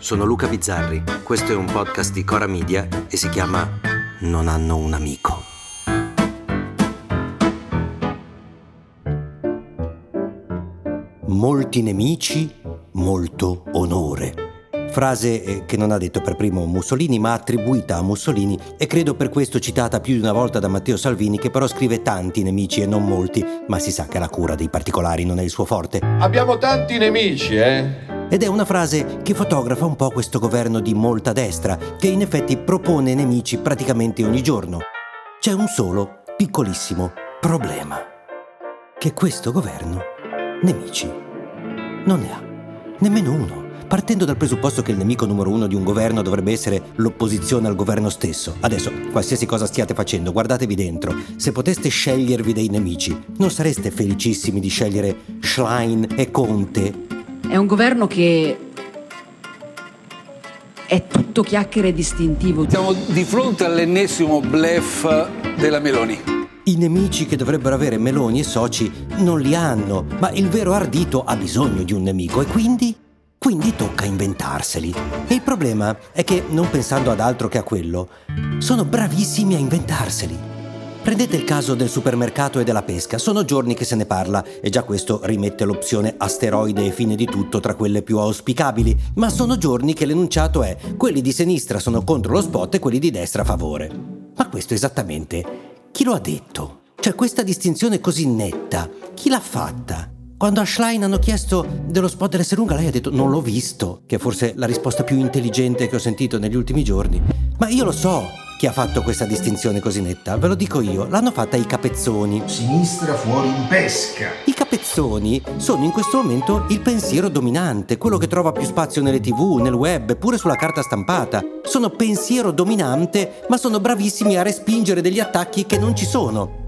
Sono Luca Bizzarri, questo è un podcast di Cora Media e si chiama Non hanno un amico. Molti nemici, molto onore. Frase eh, che non ha detto per primo Mussolini, ma attribuita a Mussolini e credo per questo citata più di una volta da Matteo Salvini, che però scrive tanti nemici e non molti, ma si sa che la cura dei particolari non è il suo forte. Abbiamo tanti nemici, eh? Ed è una frase che fotografa un po' questo governo di molta destra, che in effetti propone nemici praticamente ogni giorno. C'è un solo, piccolissimo problema. Che questo governo nemici non ne ha. Nemmeno uno partendo dal presupposto che il nemico numero uno di un governo dovrebbe essere l'opposizione al governo stesso. Adesso, qualsiasi cosa stiate facendo, guardatevi dentro. Se poteste scegliervi dei nemici, non sareste felicissimi di scegliere Schlein e Conte? È un governo che è tutto chiacchiere distintivo. Siamo di fronte all'ennesimo blef della Meloni. I nemici che dovrebbero avere Meloni e soci non li hanno, ma il vero ardito ha bisogno di un nemico e quindi quindi tocca inventarseli. E il problema è che, non pensando ad altro che a quello, sono bravissimi a inventarseli. Prendete il caso del supermercato e della pesca, sono giorni che se ne parla e già questo rimette l'opzione asteroide e fine di tutto tra quelle più auspicabili, ma sono giorni che l'enunciato è quelli di sinistra sono contro lo spot e quelli di destra a favore. Ma questo esattamente chi lo ha detto? Cioè questa distinzione così netta, chi l'ha fatta? Quando a Schlein hanno chiesto dello spot dell'essere lunga, lei ha detto non l'ho visto, che è forse la risposta più intelligente che ho sentito negli ultimi giorni. Ma io lo so chi ha fatto questa distinzione così netta, ve lo dico io, l'hanno fatta i capezzoni. Sinistra fuori in pesca. I capezzoni sono in questo momento il pensiero dominante, quello che trova più spazio nelle tv, nel web, pure sulla carta stampata. Sono pensiero dominante, ma sono bravissimi a respingere degli attacchi che non ci sono.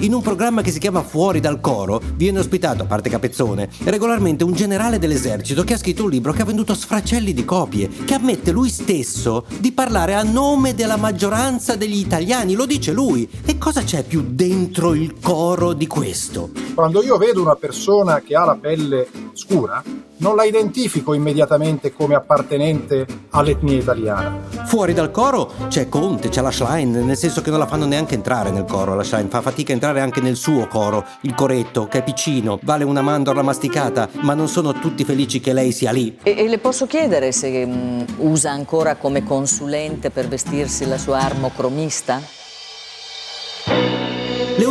In un programma che si chiama Fuori dal coro viene ospitato, a parte Capezzone, regolarmente un generale dell'esercito che ha scritto un libro che ha venduto sfracelli di copie, che ammette lui stesso di parlare a nome della maggioranza degli italiani, lo dice lui. E cosa c'è più dentro il coro di questo? Quando io vedo una persona che ha la pelle scura, non la identifico immediatamente come appartenente all'etnia italiana. Fuori dal coro c'è Conte, c'è la Schlein, nel senso che non la fanno neanche entrare nel coro, la Schlein fa fatica a entrare anche nel suo coro, il coretto, che è piccino, vale una mandorla masticata, ma non sono tutti felici che lei sia lì. E, e le posso chiedere se um, usa ancora come consulente per vestirsi la sua armocromista?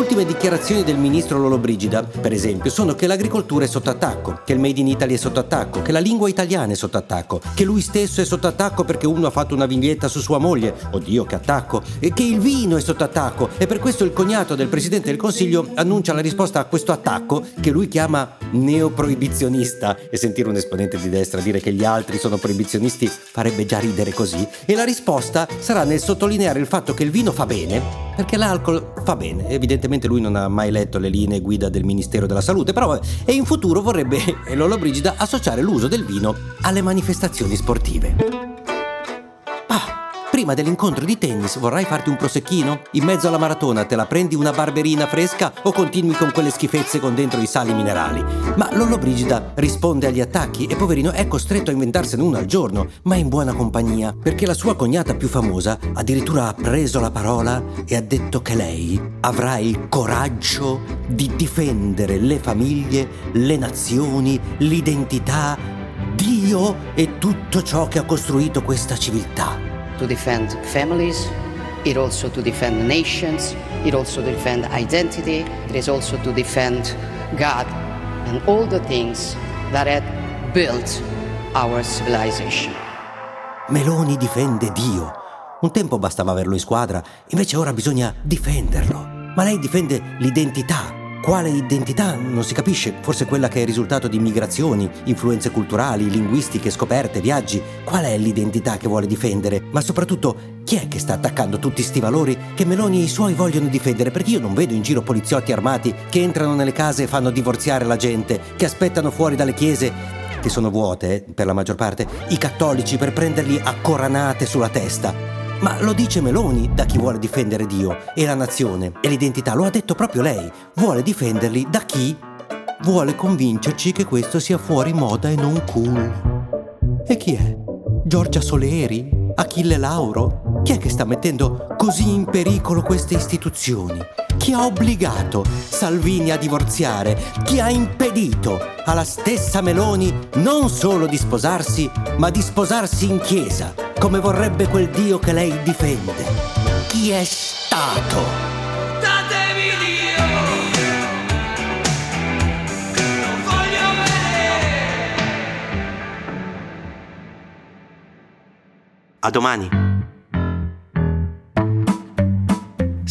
Ultime dichiarazioni del ministro Lollobrigida, per esempio, sono che l'agricoltura è sotto attacco, che il Made in Italy è sotto attacco, che la lingua italiana è sotto attacco, che lui stesso è sotto attacco perché uno ha fatto una vignetta su sua moglie, oddio che attacco, e che il vino è sotto attacco! E per questo il cognato del Presidente del Consiglio annuncia la risposta a questo attacco che lui chiama neoproibizionista. E sentire un esponente di destra dire che gli altri sono proibizionisti farebbe già ridere così. E la risposta sarà nel sottolineare il fatto che il vino fa bene perché l'alcol fa bene, evidentemente lui non ha mai letto le linee guida del Ministero della Salute, però e in futuro vorrebbe, e Lolo Brigida, associare l'uso del vino alle manifestazioni sportive. Prima dell'incontro di tennis vorrai farti un prosecchino? In mezzo alla maratona te la prendi una barberina fresca o continui con quelle schifezze con dentro i sali minerali? Ma Lollo Brigida risponde agli attacchi e poverino è costretto a inventarsene uno al giorno, ma in buona compagnia, perché la sua cognata più famosa addirittura ha preso la parola e ha detto che lei avrà il coraggio di difendere le famiglie, le nazioni, l'identità, Dio e tutto ciò che ha costruito questa civiltà. To defend families, it also to defend nations, it also to defend identity, it is also to defend God and all the things that had built our civilization. Meloni difende Dio. Un tempo bastava averlo in squadra, invece ora bisogna difenderlo. Ma lei difende l'identità. Quale identità? Non si capisce, forse quella che è il risultato di migrazioni, influenze culturali, linguistiche, scoperte, viaggi. Qual è l'identità che vuole difendere? Ma soprattutto, chi è che sta attaccando tutti sti valori che Meloni e i suoi vogliono difendere? Perché io non vedo in giro poliziotti armati che entrano nelle case e fanno divorziare la gente, che aspettano fuori dalle chiese che sono vuote eh, per la maggior parte, i cattolici per prenderli a coranate sulla testa. Ma lo dice Meloni da chi vuole difendere Dio e la nazione e l'identità, lo ha detto proprio lei. Vuole difenderli da chi vuole convincerci che questo sia fuori moda e non cool. E chi è? Giorgia Soleri? Achille Lauro? Chi è che sta mettendo così in pericolo queste istituzioni? Chi ha obbligato Salvini a divorziare? Chi ha impedito alla stessa Meloni non solo di sposarsi, ma di sposarsi in chiesa, come vorrebbe quel Dio che lei difende? Chi è stato? A domani!